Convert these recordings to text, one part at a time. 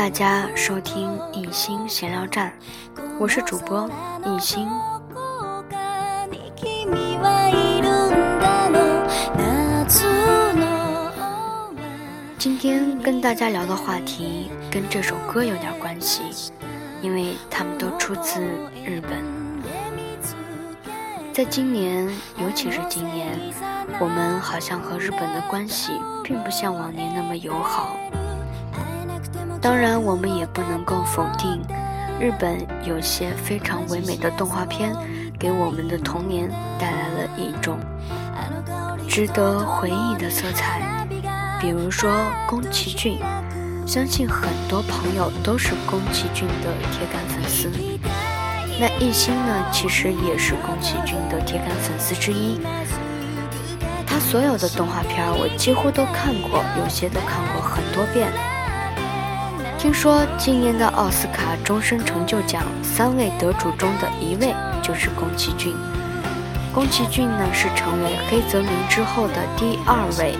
大家收听一心闲聊站，我是主播一心。今天跟大家聊的话题跟这首歌有点关系，因为他们都出自日本。在今年，尤其是今年，我们好像和日本的关系并不像往年那么友好。当然，我们也不能够否定，日本有些非常唯美的动画片，给我们的童年带来了一种值得回忆的色彩。比如说宫崎骏，相信很多朋友都是宫崎骏的铁杆粉丝。那艺兴呢，其实也是宫崎骏的铁杆粉丝之一。他所有的动画片我几乎都看过，有些都看过很多遍。听说今年的奥斯卡终身成就奖三位得主中的一位就是宫崎骏。宫崎骏呢，是成为黑泽明之后的第二位。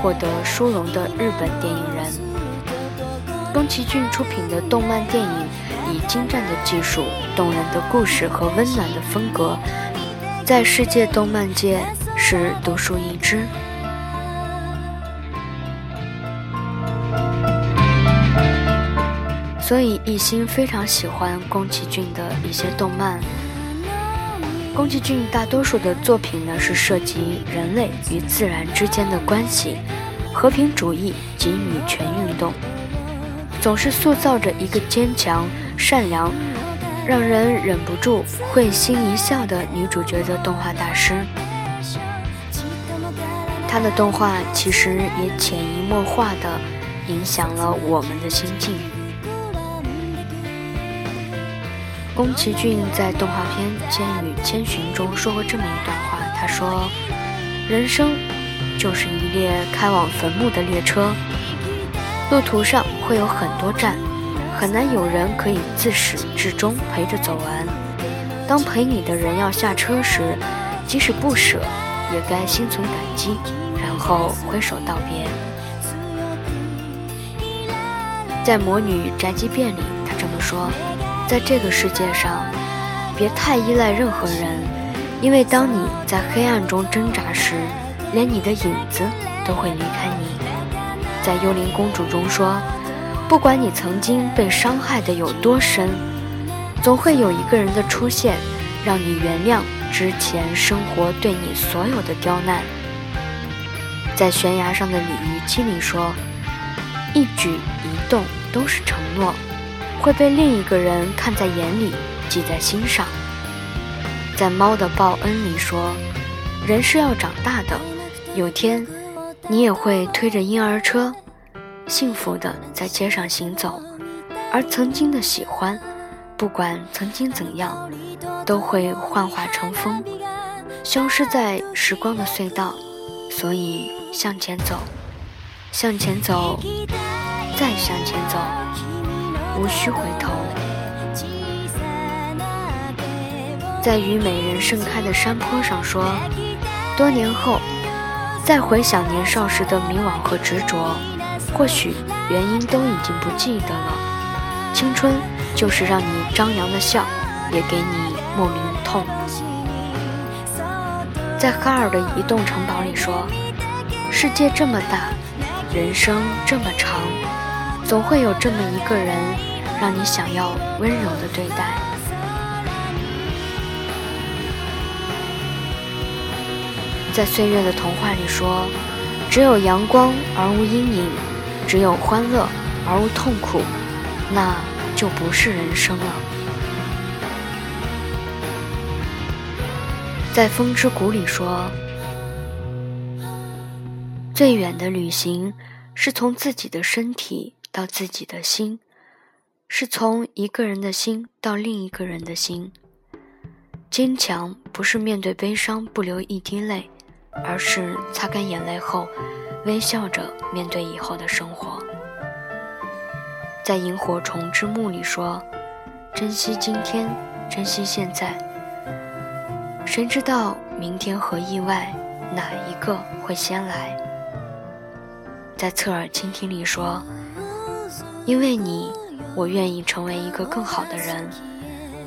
获得殊荣的日本电影人，宫崎骏出品的动漫电影以精湛的技术、动人的故事和温暖的风格，在世界动漫界是独树一帜。所以一心非常喜欢宫崎骏的一些动漫。宫崎骏大多数的作品呢，是涉及人类与自然之间的关系、和平主义及女权运动，总是塑造着一个坚强、善良、让人忍不住会心一笑的女主角的动画大师。他的动画其实也潜移默化地影响了我们的心境。宫崎骏在动画片《千与千寻》中说过这么一段话，他说：“人生就是一列开往坟墓的列车，路途上会有很多站，很难有人可以自始至终陪着走完。当陪你的人要下车时，即使不舍，也该心存感激，然后挥手道别。”在《魔女宅急便》里，他这么说。在这个世界上，别太依赖任何人，因为当你在黑暗中挣扎时，连你的影子都会离开你。在《幽灵公主》中说，不管你曾经被伤害的有多深，总会有一个人的出现，让你原谅之前生活对你所有的刁难。在悬崖上的鲤鱼精里说，一举一动都是承诺。会被另一个人看在眼里，记在心上。在《猫的报恩》里说，人是要长大的，有天你也会推着婴儿车，幸福的在街上行走。而曾经的喜欢，不管曾经怎样，都会幻化成风，消失在时光的隧道。所以向前走，向前走，再向前走。无需回头，在虞美人盛开的山坡上说，多年后再回想年少时的迷惘和执着，或许原因都已经不记得了。青春就是让你张扬的笑，也给你莫名的痛。在哈尔的移动城堡里说，世界这么大，人生这么长。总会有这么一个人，让你想要温柔的对待。在岁月的童话里说，只有阳光而无阴影，只有欢乐而无痛苦，那就不是人生了。在风之谷里说，最远的旅行是从自己的身体。到自己的心，是从一个人的心到另一个人的心。坚强不是面对悲伤不流一滴泪，而是擦干眼泪后，微笑着面对以后的生活。在《萤火虫之墓》里说：“珍惜今天，珍惜现在。谁知道明天和意外哪一个会先来？”在《侧耳倾听》里说。因为你，我愿意成为一个更好的人，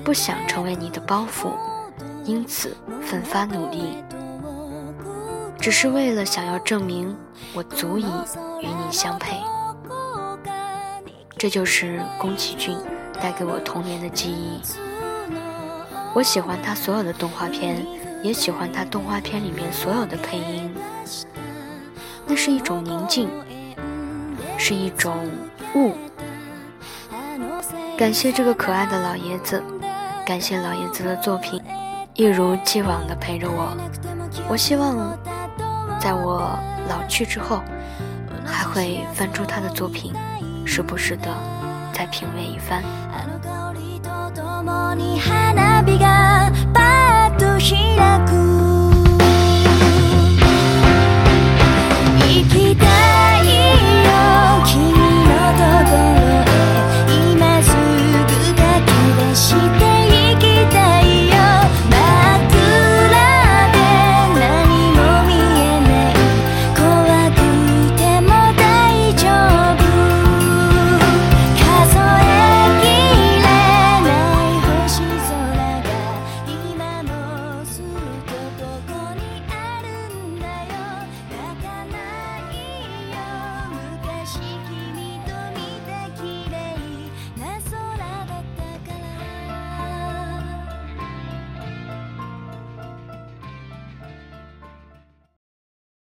不想成为你的包袱，因此奋发努力，只是为了想要证明我足以与你相配。这就是宫崎骏带给我童年的记忆。我喜欢他所有的动画片，也喜欢他动画片里面所有的配音。那是一种宁静，是一种悟。感谢这个可爱的老爷子，感谢老爷子的作品，一如既往的陪着我。我希望，在我老去之后，还会翻出他的作品，时不时的再品味一番。花火がパッと開く she